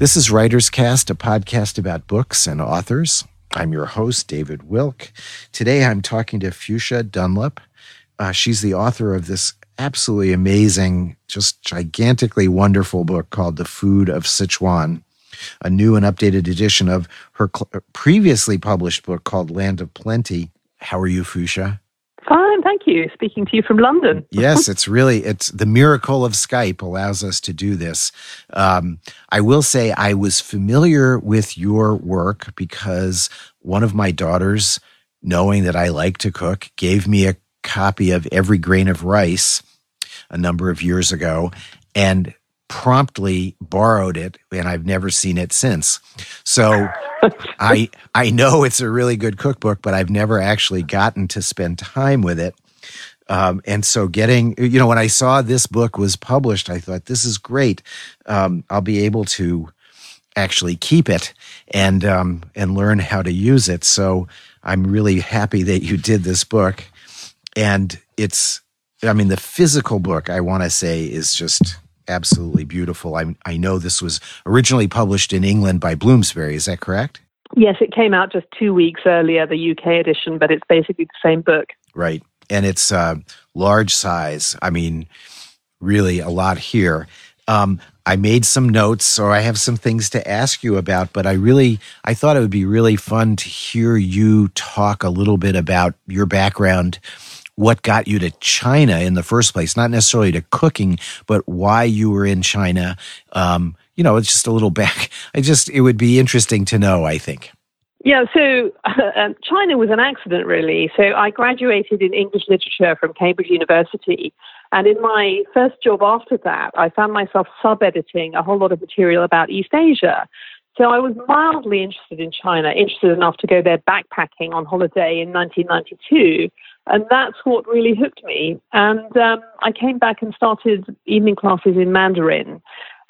This is Writers Cast, a podcast about books and authors. I'm your host, David Wilk. Today I'm talking to Fuchsia Dunlop. Uh, she's the author of this absolutely amazing, just gigantically wonderful book called The Food of Sichuan, a new and updated edition of her cl- previously published book called Land of Plenty. How are you, Fuchsia? Fine, thank you. Speaking to you from London. yes, it's really it's the miracle of Skype allows us to do this. Um, I will say I was familiar with your work because one of my daughters, knowing that I like to cook, gave me a copy of Every Grain of Rice a number of years ago, and promptly borrowed it and I've never seen it since. So I I know it's a really good cookbook, but I've never actually gotten to spend time with it. Um, and so getting you know when I saw this book was published, I thought this is great. Um, I'll be able to actually keep it and um, and learn how to use it. So I'm really happy that you did this book, and it's I mean the physical book I want to say is just absolutely beautiful. I, I know this was originally published in England by Bloomsbury. Is that correct? Yes, it came out just two weeks earlier, the UK edition, but it's basically the same book. Right. And it's uh, large size. I mean, really a lot here. Um, I made some notes, or I have some things to ask you about, but I really, I thought it would be really fun to hear you talk a little bit about your background what got you to China in the first place, not necessarily to cooking, but why you were in China. Um, you know, it's just a little back. I just, it would be interesting to know, I think. Yeah, so uh, China was an accident, really. So I graduated in English literature from Cambridge University. And in my first job after that, I found myself sub editing a whole lot of material about East Asia. So I was mildly interested in China, interested enough to go there backpacking on holiday in 1992. And that's what really hooked me. And um, I came back and started evening classes in Mandarin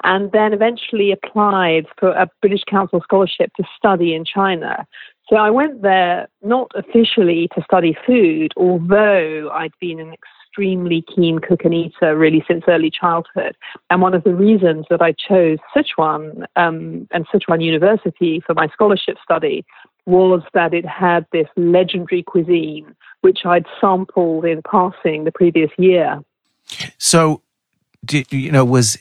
and then eventually applied for a British Council scholarship to study in China. So I went there not officially to study food, although I'd been an extremely keen cook and eater really since early childhood. And one of the reasons that I chose Sichuan um, and Sichuan University for my scholarship study was that it had this legendary cuisine which I'd sampled in passing the previous year. So, did, you know, was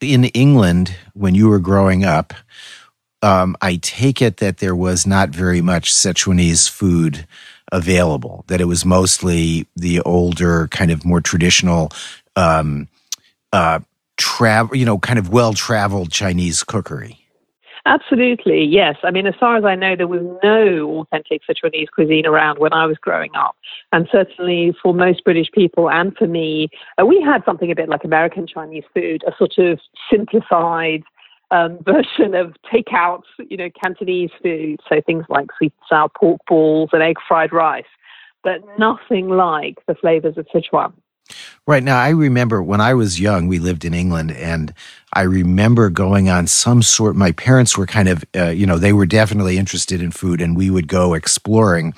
in England when you were growing up? Um, I take it that there was not very much Sichuanese food available. That it was mostly the older, kind of more traditional, um, uh, travel, you know, kind of well traveled Chinese cookery. Absolutely, yes. I mean, as far as I know, there was no authentic Sichuanese cuisine around when I was growing up. And certainly for most British people and for me, uh, we had something a bit like American Chinese food, a sort of simplified um, version of takeout, you know, Cantonese food. So things like sweet and sour pork balls and egg fried rice, but nothing like the flavors of Sichuan. Right now, I remember when I was young, we lived in England, and I remember going on some sort. My parents were kind of, uh, you know, they were definitely interested in food, and we would go exploring.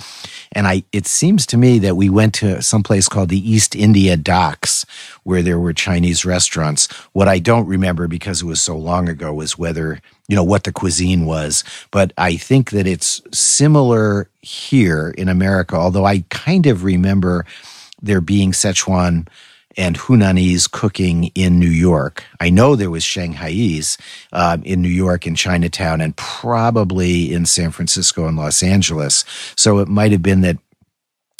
And I, it seems to me that we went to some place called the East India Docks, where there were Chinese restaurants. What I don't remember because it was so long ago was whether you know what the cuisine was. But I think that it's similar here in America, although I kind of remember there being Sichuan and Hunanese cooking in New York. I know there was Shanghaiese uh, in New York and Chinatown, and probably in San Francisco and Los Angeles. So it might have been that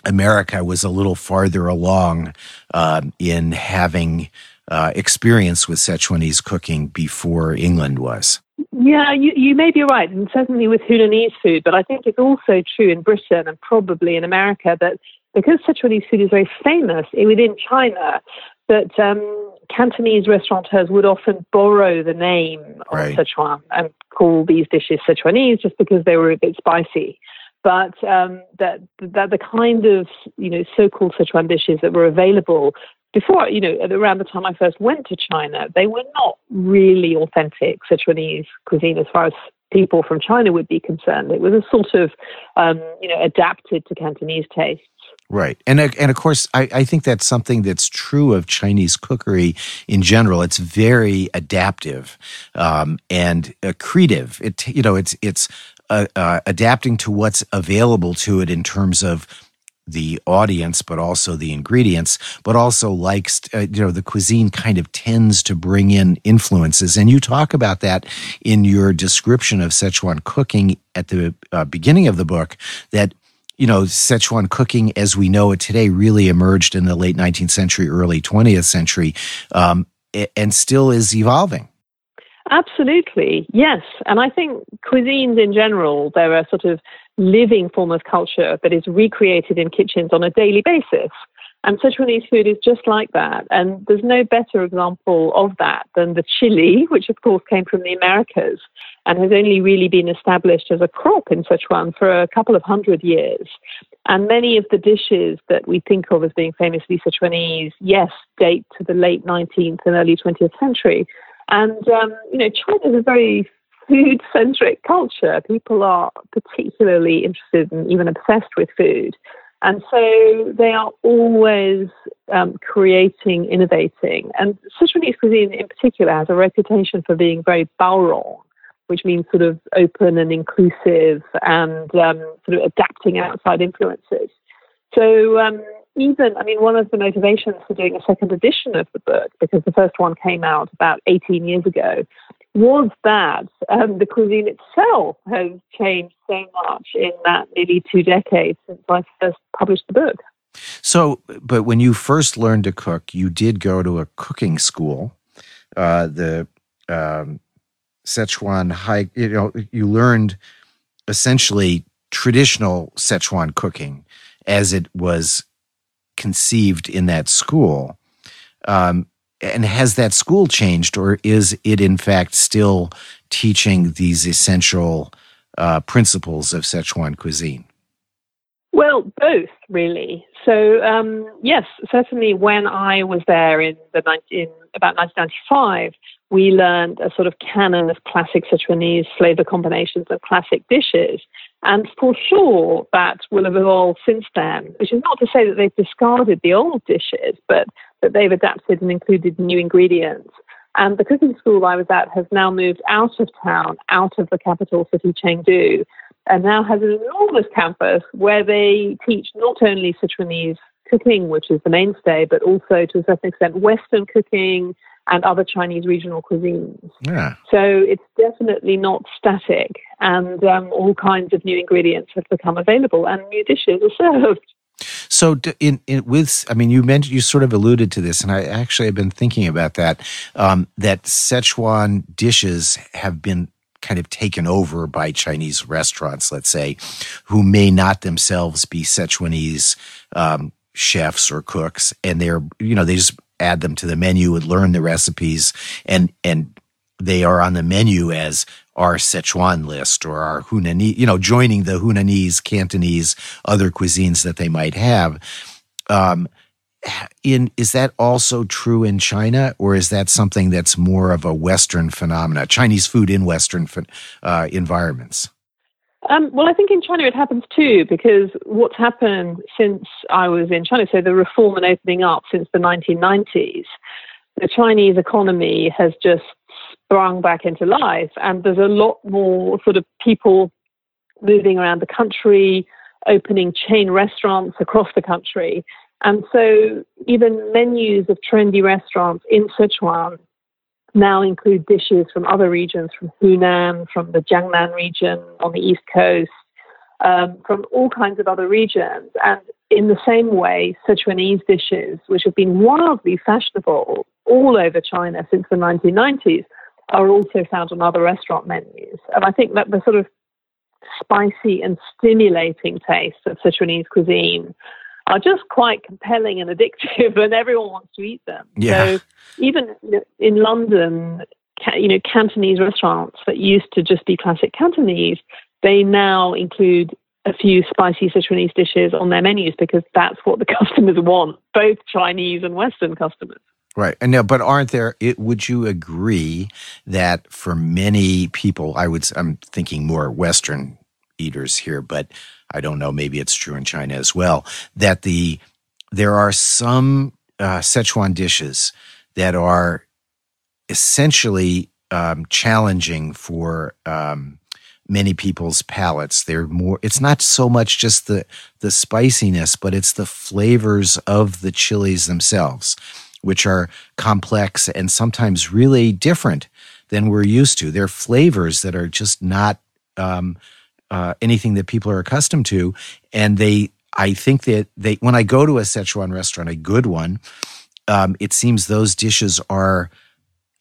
America was a little farther along uh, in having uh, experience with Sichuanese cooking before England was. Yeah, you, you may be right, and certainly with Hunanese food, but I think it's also true in Britain and probably in America that because Sichuanese food is very famous within China, that um, Cantonese restaurateurs would often borrow the name of right. Sichuan and call these dishes Sichuanese just because they were a bit spicy. But um, that, that the kind of you know so-called Sichuan dishes that were available before, you know, around the time I first went to China, they were not really authentic Sichuanese cuisine as far as people from China would be concerned. It was a sort of, um, you know, adapted to Cantonese tastes. Right. And, uh, and of course, I, I think that's something that's true of Chinese cookery in general. It's very adaptive um, and accretive. It, you know, it's, it's uh, uh, adapting to what's available to it in terms of the audience, but also the ingredients, but also likes, uh, you know, the cuisine kind of tends to bring in influences. And you talk about that in your description of Sichuan cooking at the uh, beginning of the book that you know, Sichuan cooking as we know it today really emerged in the late 19th century, early 20th century, um, and still is evolving. Absolutely, yes. And I think cuisines in general, they're a sort of living form of culture that is recreated in kitchens on a daily basis. And Sichuanese food is just like that. And there's no better example of that than the chili, which of course came from the Americas and has only really been established as a crop in Sichuan for a couple of hundred years. And many of the dishes that we think of as being famously Sichuanese, yes, date to the late 19th and early 20th century. And, um, you know, China is a very food centric culture. People are particularly interested and even obsessed with food. And so they are always um, creating, innovating. And Sichuanese cuisine in particular has a reputation for being very baorong, which means sort of open and inclusive and um, sort of adapting outside influences. So um, even, I mean, one of the motivations for doing a second edition of the book, because the first one came out about 18 years ago, was that um, the cuisine itself has changed so much in that nearly two decades since I first published the book. So, but when you first learned to cook, you did go to a cooking school, uh, the um, Sichuan High. You know, you learned essentially traditional Sichuan cooking as it was conceived in that school. Um, and has that school changed, or is it in fact still teaching these essential uh, principles of Sichuan cuisine? Well, both really. So um, yes, certainly when I was there in the in about 1995, we learned a sort of canon of classic Sichuanese flavor combinations and classic dishes. And for sure, that will have evolved since then, which is not to say that they've discarded the old dishes, but that they've adapted and included new ingredients. And the cooking school I was at has now moved out of town, out of the capital city, Chengdu, and now has an enormous campus where they teach not only Sichuanese cooking, which is the mainstay, but also to a certain extent Western cooking and other Chinese regional cuisines. Yeah. So it's definitely not static, and um, all kinds of new ingredients have become available, and new dishes are served. So, in, in, with, I mean, you mentioned you sort of alluded to this, and I actually have been thinking about that. Um, that Szechuan dishes have been kind of taken over by Chinese restaurants, let's say, who may not themselves be Sichuanese um, chefs or cooks, and they're you know they just add them to the menu and learn the recipes, and and they are on the menu as our Sichuan list or our Hunanese, you know, joining the Hunanese, Cantonese, other cuisines that they might have. Um, in is that also true in China, or is that something that's more of a Western phenomena? Chinese food in Western uh, environments. Um, well, I think in China it happens too, because what's happened since I was in China, so the reform and opening up since the 1990s, the Chinese economy has just sprung back into life. And there's a lot more sort of people moving around the country, opening chain restaurants across the country. And so even menus of trendy restaurants in Sichuan now include dishes from other regions, from Hunan, from the Jiangnan region on the east coast, um, from all kinds of other regions. And in the same way, Sichuanese dishes, which have been wildly fashionable all over China since the 1990s, are also found on other restaurant menus. And I think that the sort of spicy and stimulating taste of Sichuanese cuisine are just quite compelling and addictive, and everyone wants to eat them. Yeah. So even in London, you know, Cantonese restaurants that used to just be classic Cantonese, they now include a few spicy Sichuanese dishes on their menus because that's what the customers want, both Chinese and Western customers. Right. And now, but aren't there, it, would you agree that for many people, I would, I'm thinking more Western eaters here, but I don't know. Maybe it's true in China as well. That the there are some uh, Sichuan dishes that are essentially um, challenging for um, many people's palates. They're more. It's not so much just the the spiciness, but it's the flavors of the chilies themselves, which are complex and sometimes really different than we're used to. They're flavors that are just not um, uh, anything that people are accustomed to, and they. I think that they when I go to a Sichuan restaurant, a good one, um, it seems those dishes are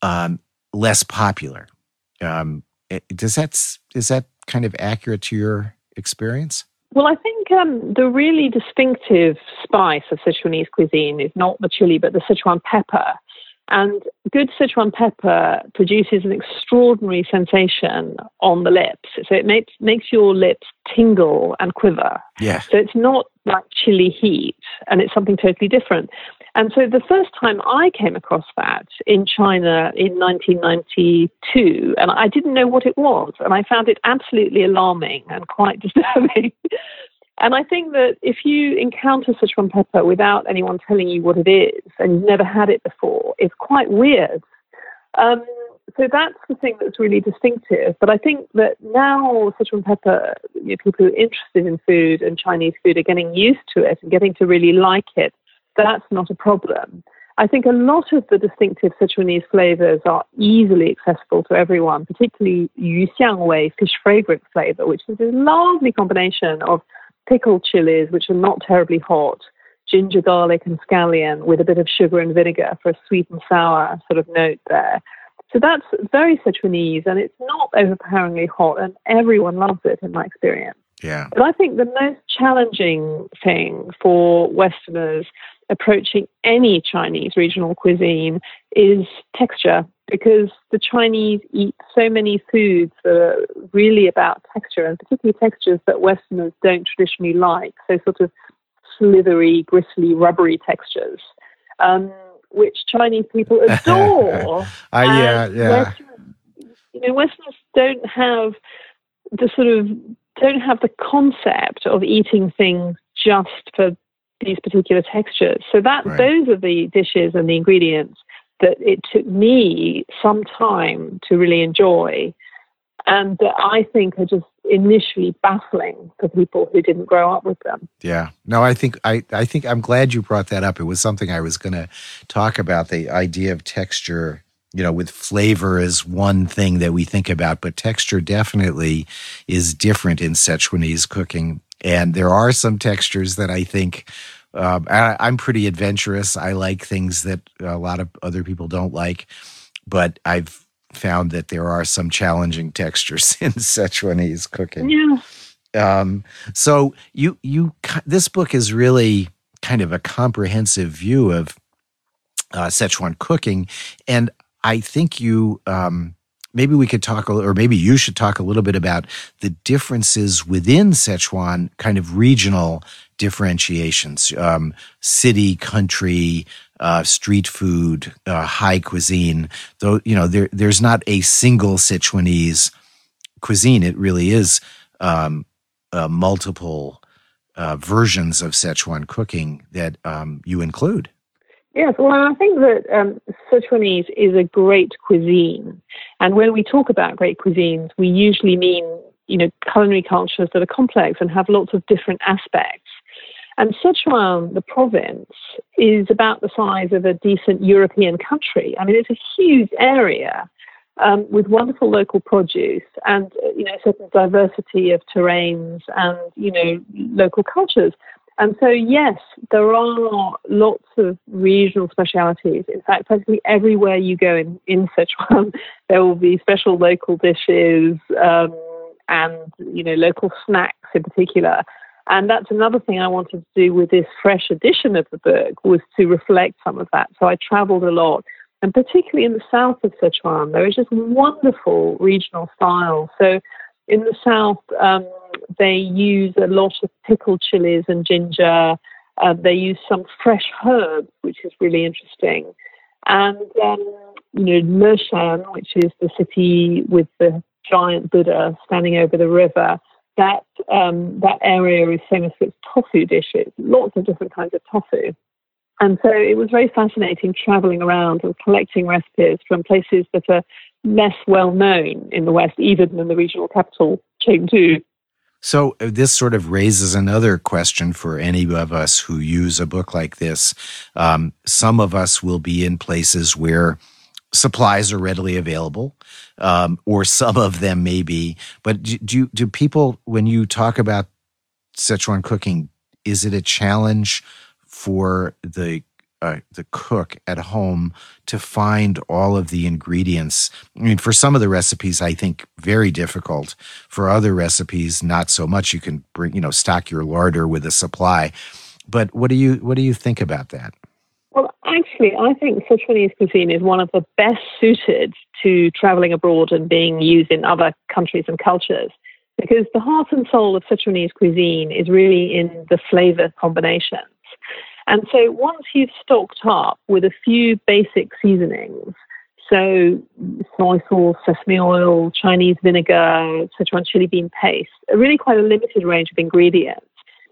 um, less popular. Um, does that is that kind of accurate to your experience? Well, I think um, the really distinctive spice of Sichuanese cuisine is not the chili, but the Sichuan pepper. And good Sichuan pepper produces an extraordinary sensation on the lips. So it makes, makes your lips tingle and quiver. Yeah. So it's not like chili heat, and it's something totally different. And so the first time I came across that in China in 1992, and I didn't know what it was, and I found it absolutely alarming and quite disturbing. And I think that if you encounter Sichuan pepper without anyone telling you what it is and you've never had it before, it's quite weird. Um, so that's the thing that's really distinctive. But I think that now Sichuan pepper, you know, people who are interested in food and Chinese food are getting used to it and getting to really like it. That's not a problem. I think a lot of the distinctive Sichuanese flavors are easily accessible to everyone, particularly Yu Xiang Wei, fish fragrance flavor, which is a lovely combination of pickled chilies, which are not terribly hot, ginger, garlic, and scallion with a bit of sugar and vinegar for a sweet and sour sort of note there. So that's very Sichuanese, and it's not overpoweringly hot, and everyone loves it in my experience. Yeah. But I think the most challenging thing for Westerners approaching any Chinese regional cuisine is texture because the Chinese eat so many foods that are really about texture and particularly textures that Westerners don't traditionally like. So, sort of slithery, gristly, rubbery textures, um, which Chinese people adore. uh, yeah, yeah. Westerners, you know, Westerners don't have the sort of don't have the concept of eating things just for these particular textures. So that right. those are the dishes and the ingredients that it took me some time to really enjoy and that I think are just initially baffling for people who didn't grow up with them. Yeah. No, I think I, I think I'm glad you brought that up. It was something I was gonna talk about, the idea of texture you know, with flavor is one thing that we think about, but texture definitely is different in Sichuanese cooking. And there are some textures that I think um, I, I'm pretty adventurous. I like things that a lot of other people don't like, but I've found that there are some challenging textures in Sichuanese cooking. Yeah. Um, so you you this book is really kind of a comprehensive view of uh, Sichuan cooking, and I think you um, maybe we could talk, or maybe you should talk a little bit about the differences within Sichuan, kind of regional differentiations, um, city, country, uh, street food, uh, high cuisine. Though you know, there there's not a single Sichuanese cuisine. It really is um, uh, multiple uh, versions of Sichuan cooking that um, you include. Yes, well, I think that um, Sichuanese is a great cuisine. And when we talk about great cuisines, we usually mean, you know, culinary cultures that are complex and have lots of different aspects. And Sichuan, the province, is about the size of a decent European country. I mean, it's a huge area um, with wonderful local produce and, you know, certain diversity of terrains and, you know, local cultures. And so, yes, there are lots of regional specialities. In fact, practically everywhere you go in, in Sichuan, there will be special local dishes um, and, you know, local snacks in particular. And that's another thing I wanted to do with this fresh edition of the book was to reflect some of that. So I traveled a lot, and particularly in the south of Sichuan, there is just wonderful regional styles. So in the south, um, they use a lot of pickled chilies and ginger. Uh, they use some fresh herbs, which is really interesting. And, um, you know, Leshan, which is the city with the giant Buddha standing over the river, that um, that area is famous for its tofu dishes, lots of different kinds of tofu. And so it was very fascinating traveling around and collecting recipes from places that are less well known in the West, even in the regional capital, Chengdu. So, uh, this sort of raises another question for any of us who use a book like this. Um, some of us will be in places where supplies are readily available, um, or some of them may be. But do, do, do people, when you talk about Sichuan cooking, is it a challenge for the uh, the cook at home to find all of the ingredients. I mean, for some of the recipes, I think very difficult. For other recipes, not so much. You can bring, you know, stock your larder with a supply. But what do you what do you think about that? Well, actually, I think Sichuanese cuisine is one of the best suited to traveling abroad and being used in other countries and cultures. Because the heart and soul of Sichuanese cuisine is really in the flavor combinations. And so once you've stocked up with a few basic seasonings, so soy sauce, sesame oil, Chinese vinegar, Sichuan chili bean paste, really quite a limited range of ingredients,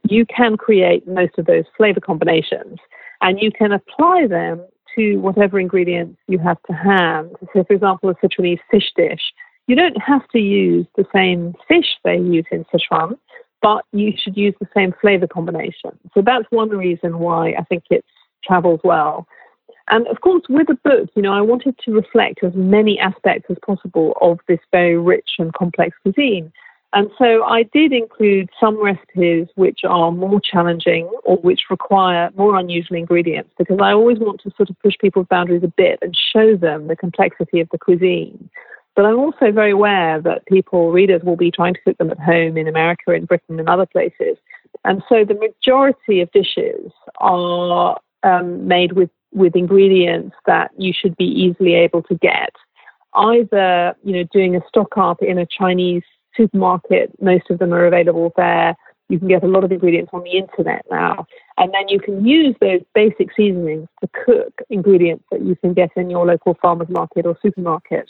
you can create most of those flavor combinations and you can apply them to whatever ingredients you have to hand. So, for example, a Sichuanese fish dish, you don't have to use the same fish they use in Sichuan but you should use the same flavor combination. So that's one reason why I think it travels well. And of course, with the book, you know, I wanted to reflect as many aspects as possible of this very rich and complex cuisine. And so I did include some recipes which are more challenging or which require more unusual ingredients because I always want to sort of push people's boundaries a bit and show them the complexity of the cuisine. But I'm also very aware that people, readers, will be trying to cook them at home in America, in Britain, and other places. And so the majority of dishes are um, made with, with ingredients that you should be easily able to get. Either, you know, doing a stock up in a Chinese supermarket, most of them are available there. You can get a lot of ingredients on the internet now. And then you can use those basic seasonings to cook ingredients that you can get in your local farmer's market or supermarket.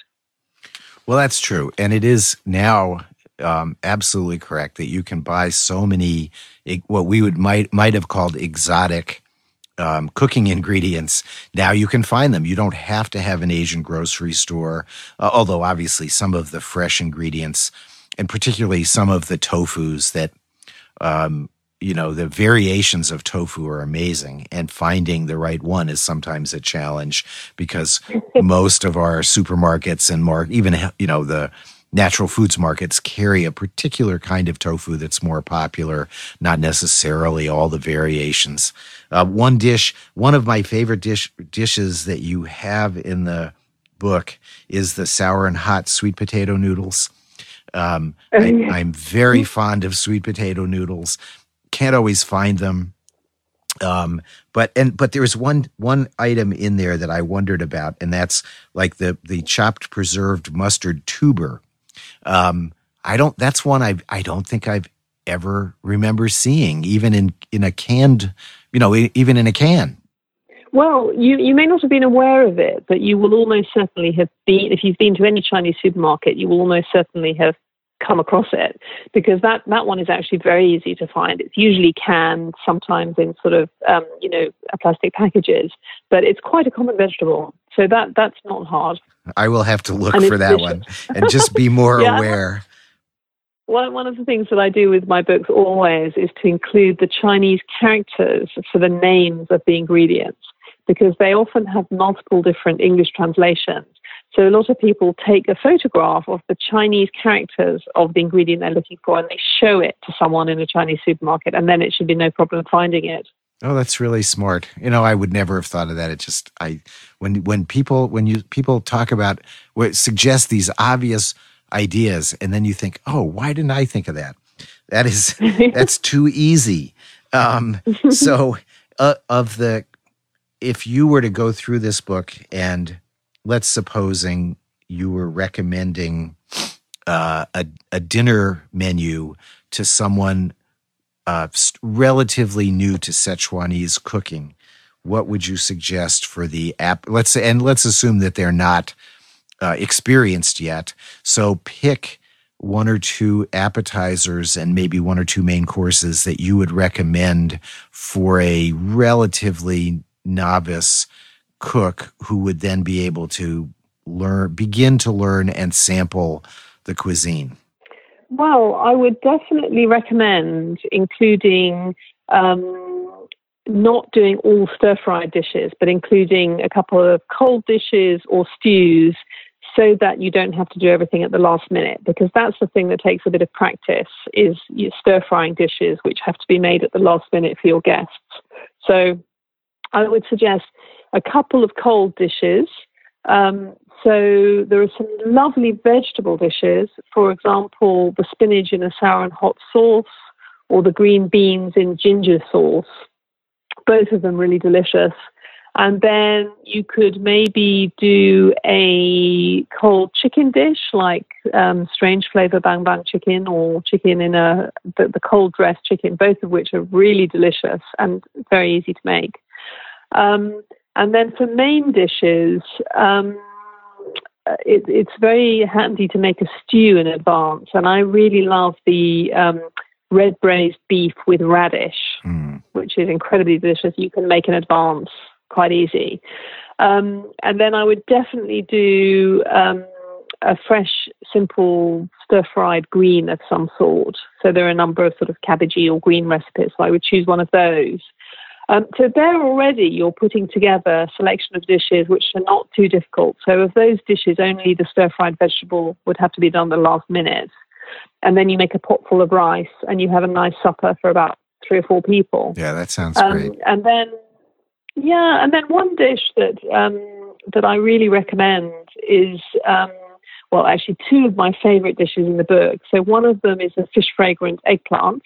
Well, that's true. And it is now um, absolutely correct that you can buy so many what we would might might have called exotic um, cooking ingredients. Now you can find them. You don't have to have an Asian grocery store, uh, although obviously some of the fresh ingredients, and particularly some of the tofu's that um, you know the variations of tofu are amazing and finding the right one is sometimes a challenge because most of our supermarkets and even you know the natural foods markets carry a particular kind of tofu that's more popular not necessarily all the variations. Uh, one dish one of my favorite dish dishes that you have in the book is the sour and hot sweet potato noodles um, I, I'm very fond of sweet potato noodles can't always find them. Um, but and but there was one one item in there that I wondered about, and that's like the the chopped preserved mustard tuber. Um, I don't. That's one I I don't think I've ever remember seeing, even in in a canned, you know, even in a can. Well, you, you may not have been aware of it, but you will almost certainly have been, if you've been to any Chinese supermarket, you will almost certainly have come across it because that, that one is actually very easy to find. It's usually canned, sometimes in sort of um, you know plastic packages, but it's quite a common vegetable. So that that's not hard. I will have to look and for that one and just be more yeah. aware. One, one of the things that I do with my books always is to include the Chinese characters for the names of the ingredients because they often have multiple different English translations. So a lot of people take a photograph of the Chinese characters of the ingredient they're looking for and they show it to someone in a Chinese supermarket and then it should be no problem finding it. Oh, that's really smart. You know, I would never have thought of that. It just I when when people when you people talk about what suggest these obvious ideas and then you think, "Oh, why didn't I think of that?" That is that's too easy. Um so uh, of the if you were to go through this book and let's supposing you were recommending uh, a, a dinner menu to someone uh, relatively new to Sichuanese cooking, what would you suggest for the app? Let's and let's assume that they're not uh, experienced yet. So pick one or two appetizers and maybe one or two main courses that you would recommend for a relatively novice cook who would then be able to learn, begin to learn and sample the cuisine? Well, I would definitely recommend including um, not doing all stir fried dishes, but including a couple of cold dishes or stews so that you don't have to do everything at the last minute because that's the thing that takes a bit of practice is stir frying dishes which have to be made at the last minute for your guests so i would suggest a couple of cold dishes. Um, so there are some lovely vegetable dishes for example the spinach in a sour and hot sauce or the green beans in ginger sauce. Both of them really delicious. And then you could maybe do a cold chicken dish like um, strange flavor bang bang chicken or chicken in a the, the cold dressed chicken, both of which are really delicious and very easy to make. Um, and then for main dishes, um, it, it's very handy to make a stew in advance. And I really love the um, red braised beef with radish, mm. which is incredibly delicious. You can make in advance quite easy. Um, and then I would definitely do um, a fresh, simple stir fried green of some sort. So there are a number of sort of cabbagey or green recipes. So I would choose one of those. Um, so there already you're putting together a selection of dishes which are not too difficult. So of those dishes, only the stir fried vegetable would have to be done the last minute. And then you make a pot full of rice and you have a nice supper for about three or four people. Yeah, that sounds um, great. And then yeah, and then one dish that um, that I really recommend is um, well, actually two of my favorite dishes in the book. So one of them is a fish fragrant eggplant.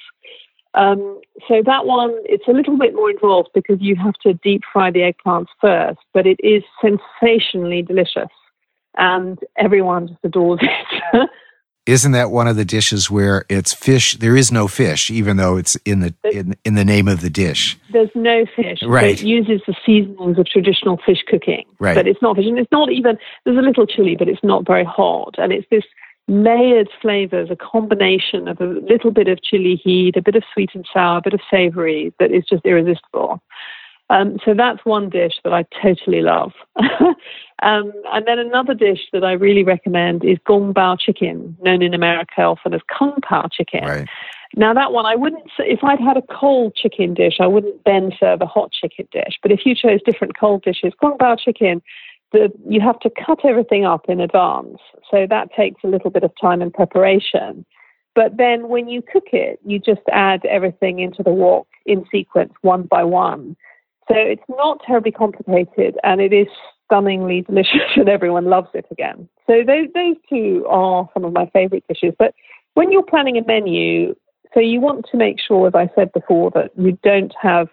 Um, so that one, it's a little bit more involved because you have to deep fry the eggplants first, but it is sensationally delicious, and everyone just adores it. isn't that one of the dishes where it's fish? There is no fish, even though it's in the in, in the name of the dish. There's no fish. Right. it uses the seasonings of traditional fish cooking. Right. But it's not fish, and it's not even. There's a little chili, but it's not very hot, and it's this layered flavors, a combination of a little bit of chili heat, a bit of sweet and sour, a bit of savory that is just irresistible. Um, so that's one dish that I totally love. um, and then another dish that I really recommend is gong bao chicken, known in America often as kung pao chicken. Right. Now that one, I wouldn't. If I'd had a cold chicken dish, I wouldn't then serve a hot chicken dish. But if you chose different cold dishes, gong bao chicken, the, you have to cut everything up in advance, so that takes a little bit of time and preparation. But then when you cook it, you just add everything into the wok in sequence, one by one. So it's not terribly complicated and it is stunningly delicious and everyone loves it again. So those, those two are some of my favorite dishes. But when you're planning a menu, so you want to make sure, as I said before, that you don't have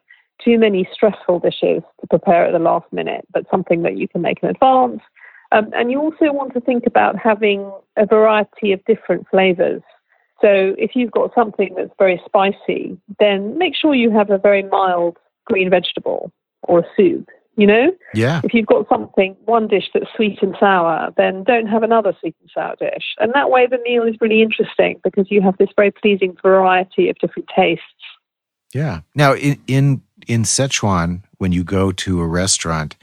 too many stressful dishes to prepare at the last minute, but something that you can make in advance. Um, and you also want to think about having a variety of different flavors. So if you've got something that's very spicy, then make sure you have a very mild green vegetable or a soup. You know? Yeah. If you've got something, one dish that's sweet and sour, then don't have another sweet and sour dish. And that way the meal is really interesting because you have this very pleasing variety of different tastes. Yeah. Now in in in Sichuan, when you go to a restaurant,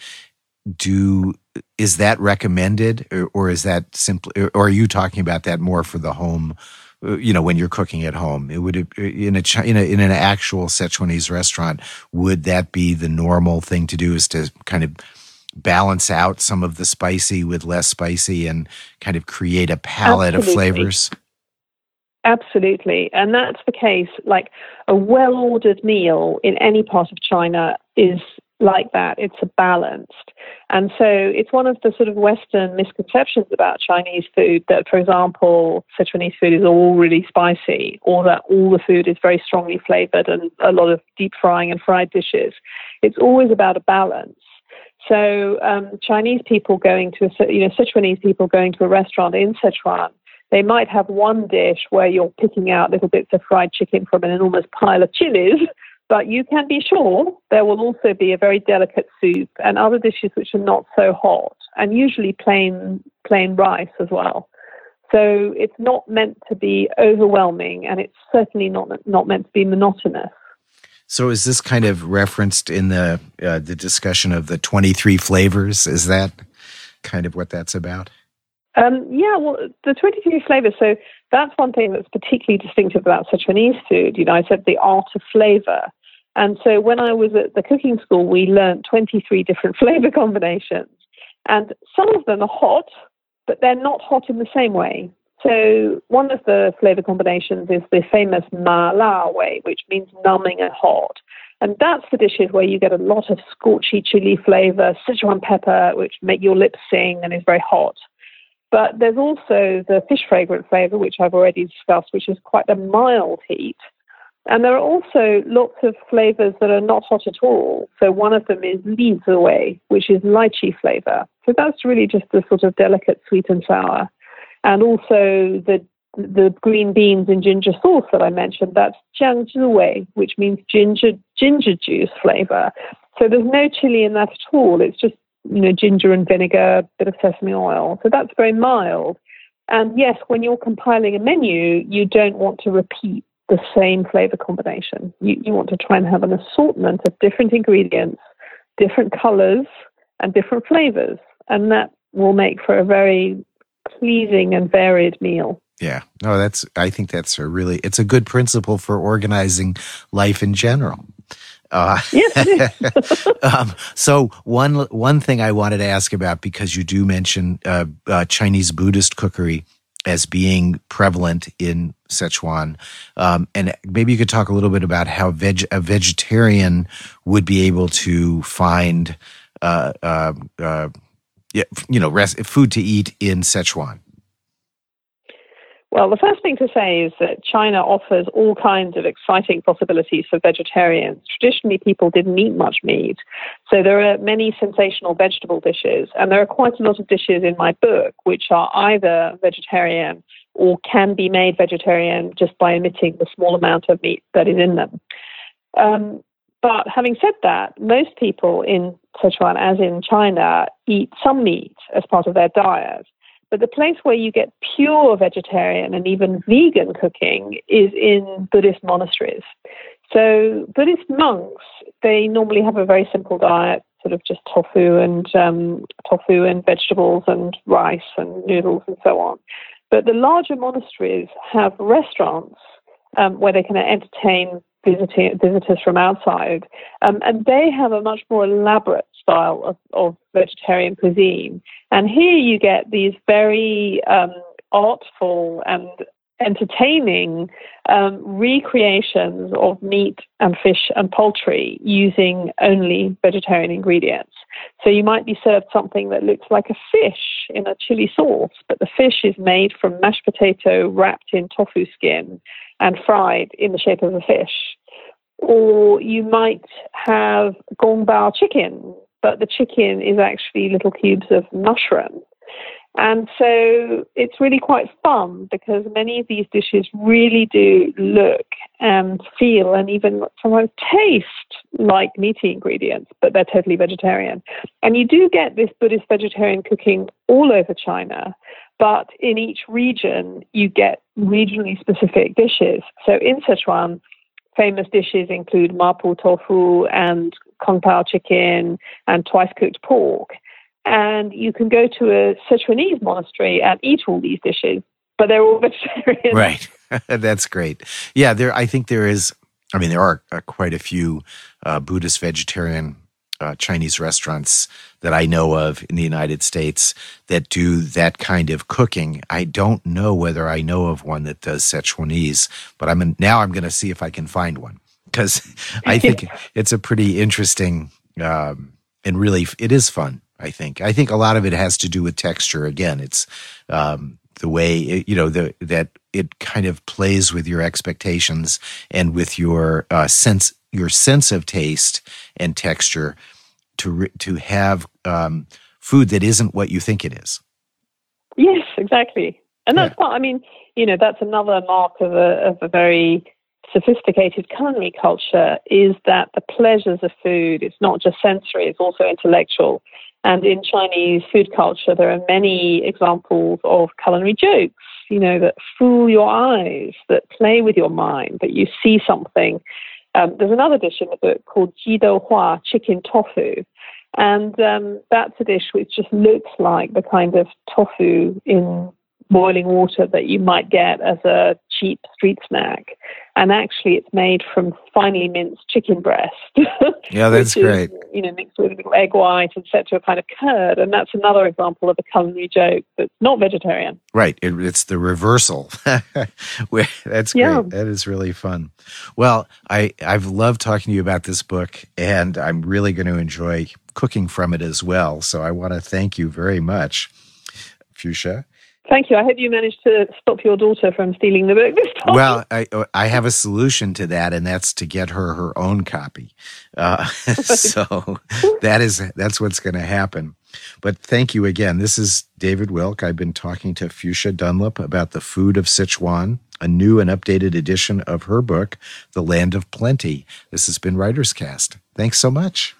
do is that recommended or, or is that simply or are you talking about that more for the home uh, you know when you're cooking at home it would uh, in a in a in an actual Sichuanese restaurant would that be the normal thing to do is to kind of balance out some of the spicy with less spicy and kind of create a palette Absolutely. of flavors Absolutely. And that's the case. Like a well ordered meal in any part of China is like that. It's a balanced. And so it's one of the sort of Western misconceptions about Chinese food that, for example, Sichuanese food is all really spicy or that all the food is very strongly flavored and a lot of deep frying and fried dishes. It's always about a balance. So um, Chinese people going to, a, you know, Sichuanese people going to a restaurant in Sichuan, they might have one dish where you're picking out little bits of fried chicken from an enormous pile of chilies but you can be sure there will also be a very delicate soup and other dishes which are not so hot, and usually plain plain rice as well. So it's not meant to be overwhelming, and it's certainly not not meant to be monotonous. So is this kind of referenced in the uh, the discussion of the twenty three flavors? Is that kind of what that's about? Um, yeah, well, the 23 flavors. So that's one thing that's particularly distinctive about Sichuanese food. You know, I said the art of flavor. And so when I was at the cooking school, we learned 23 different flavor combinations. And some of them are hot, but they're not hot in the same way. So one of the flavor combinations is the famous ma la wei, which means numbing and hot. And that's the dishes where you get a lot of scorchy chili flavor, Sichuan pepper, which make your lips sing and is very hot. But there's also the fish fragrant flavor, which I've already discussed, which is quite a mild heat. And there are also lots of flavors that are not hot at all. So one of them is lizhi wei, which is lychee flavor. So that's really just the sort of delicate sweet and sour. And also the the green beans and ginger sauce that I mentioned, that's jiang wei, which means ginger ginger juice flavor. So there's no chili in that at all. It's just you know ginger and vinegar, a bit of sesame oil. So that's very mild. And yes, when you're compiling a menu, you don't want to repeat the same flavor combination. You, you want to try and have an assortment of different ingredients, different colors, and different flavors. And that will make for a very pleasing and varied meal. Yeah. No, that's I think that's a really it's a good principle for organizing life in general. Uh, yes. um, so one one thing I wanted to ask about because you do mention uh, uh, Chinese Buddhist cookery as being prevalent in Sichuan. Um, and maybe you could talk a little bit about how veg- a vegetarian would be able to find, uh, uh, uh, you know, rest, food to eat in Sichuan. Well, the first thing to say is that China offers all kinds of exciting possibilities for vegetarians. Traditionally, people didn't eat much meat, so there are many sensational vegetable dishes, and there are quite a lot of dishes in my book which are either vegetarian or can be made vegetarian just by omitting the small amount of meat that is in them. Um, but having said that, most people in Sichuan, as in China, eat some meat as part of their diet. But the place where you get pure vegetarian and even vegan cooking is in Buddhist monasteries. So Buddhist monks, they normally have a very simple diet, sort of just tofu and um, tofu and vegetables and rice and noodles and so on. But the larger monasteries have restaurants um, where they can entertain visiting, visitors from outside, um, and they have a much more elaborate style of, of vegetarian cuisine. And here you get these very um, artful and entertaining um, recreations of meat and fish and poultry using only vegetarian ingredients. So you might be served something that looks like a fish in a chili sauce, but the fish is made from mashed potato wrapped in tofu skin and fried in the shape of a fish. Or you might have gongbao chicken, but the chicken is actually little cubes of mushroom. And so it's really quite fun because many of these dishes really do look and feel and even sometimes taste like meaty ingredients, but they're totally vegetarian. And you do get this Buddhist vegetarian cooking all over China, but in each region you get regionally specific dishes. So in Sichuan, famous dishes include mapo tofu and kung pao chicken and twice cooked pork. And you can go to a Sichuanese monastery and eat all these dishes, but they're all vegetarian. Right. That's great. Yeah, there. I think there is. I mean, there are uh, quite a few uh, Buddhist vegetarian uh, Chinese restaurants that I know of in the United States that do that kind of cooking. I don't know whether I know of one that does Sichuanese, but I'm in, now I'm going to see if I can find one because I think it's a pretty interesting um, and really it is fun. I think I think a lot of it has to do with texture. Again, it's um, the way it, you know the, that it kind of plays with your expectations and with your uh, sense your sense of taste and texture to to have um, food that isn't what you think it is. Yes, exactly, and that's yeah. what I mean. You know, that's another mark of a of a very sophisticated culinary culture is that the pleasures of food, it's not just sensory, it's also intellectual. And in Chinese food culture, there are many examples of culinary jokes, you know, that fool your eyes, that play with your mind, that you see something. Um, there's another dish in the book called Jidou Hua, chicken tofu. And um, that's a dish which just looks like the kind of tofu in boiling water that you might get as a cheap street snack. And actually, it's made from finely minced chicken breast. yeah, that's great. Is, you know, with egg white and set to a kind of curd. And that's another example of a culinary joke that's not vegetarian. Right. It, it's the reversal. that's great. Yeah. That is really fun. Well, I, I've loved talking to you about this book, and I'm really going to enjoy cooking from it as well. So I want to thank you very much, Fuchsia. Thank you. I hope you managed to stop your daughter from stealing the book this time. Well, I, I have a solution to that, and that's to get her her own copy. Uh, so that is that's what's going to happen. But thank you again. This is David Wilk. I've been talking to Fuchsia Dunlop about the food of Sichuan, a new and updated edition of her book, The Land of Plenty. This has been Writers Cast. Thanks so much.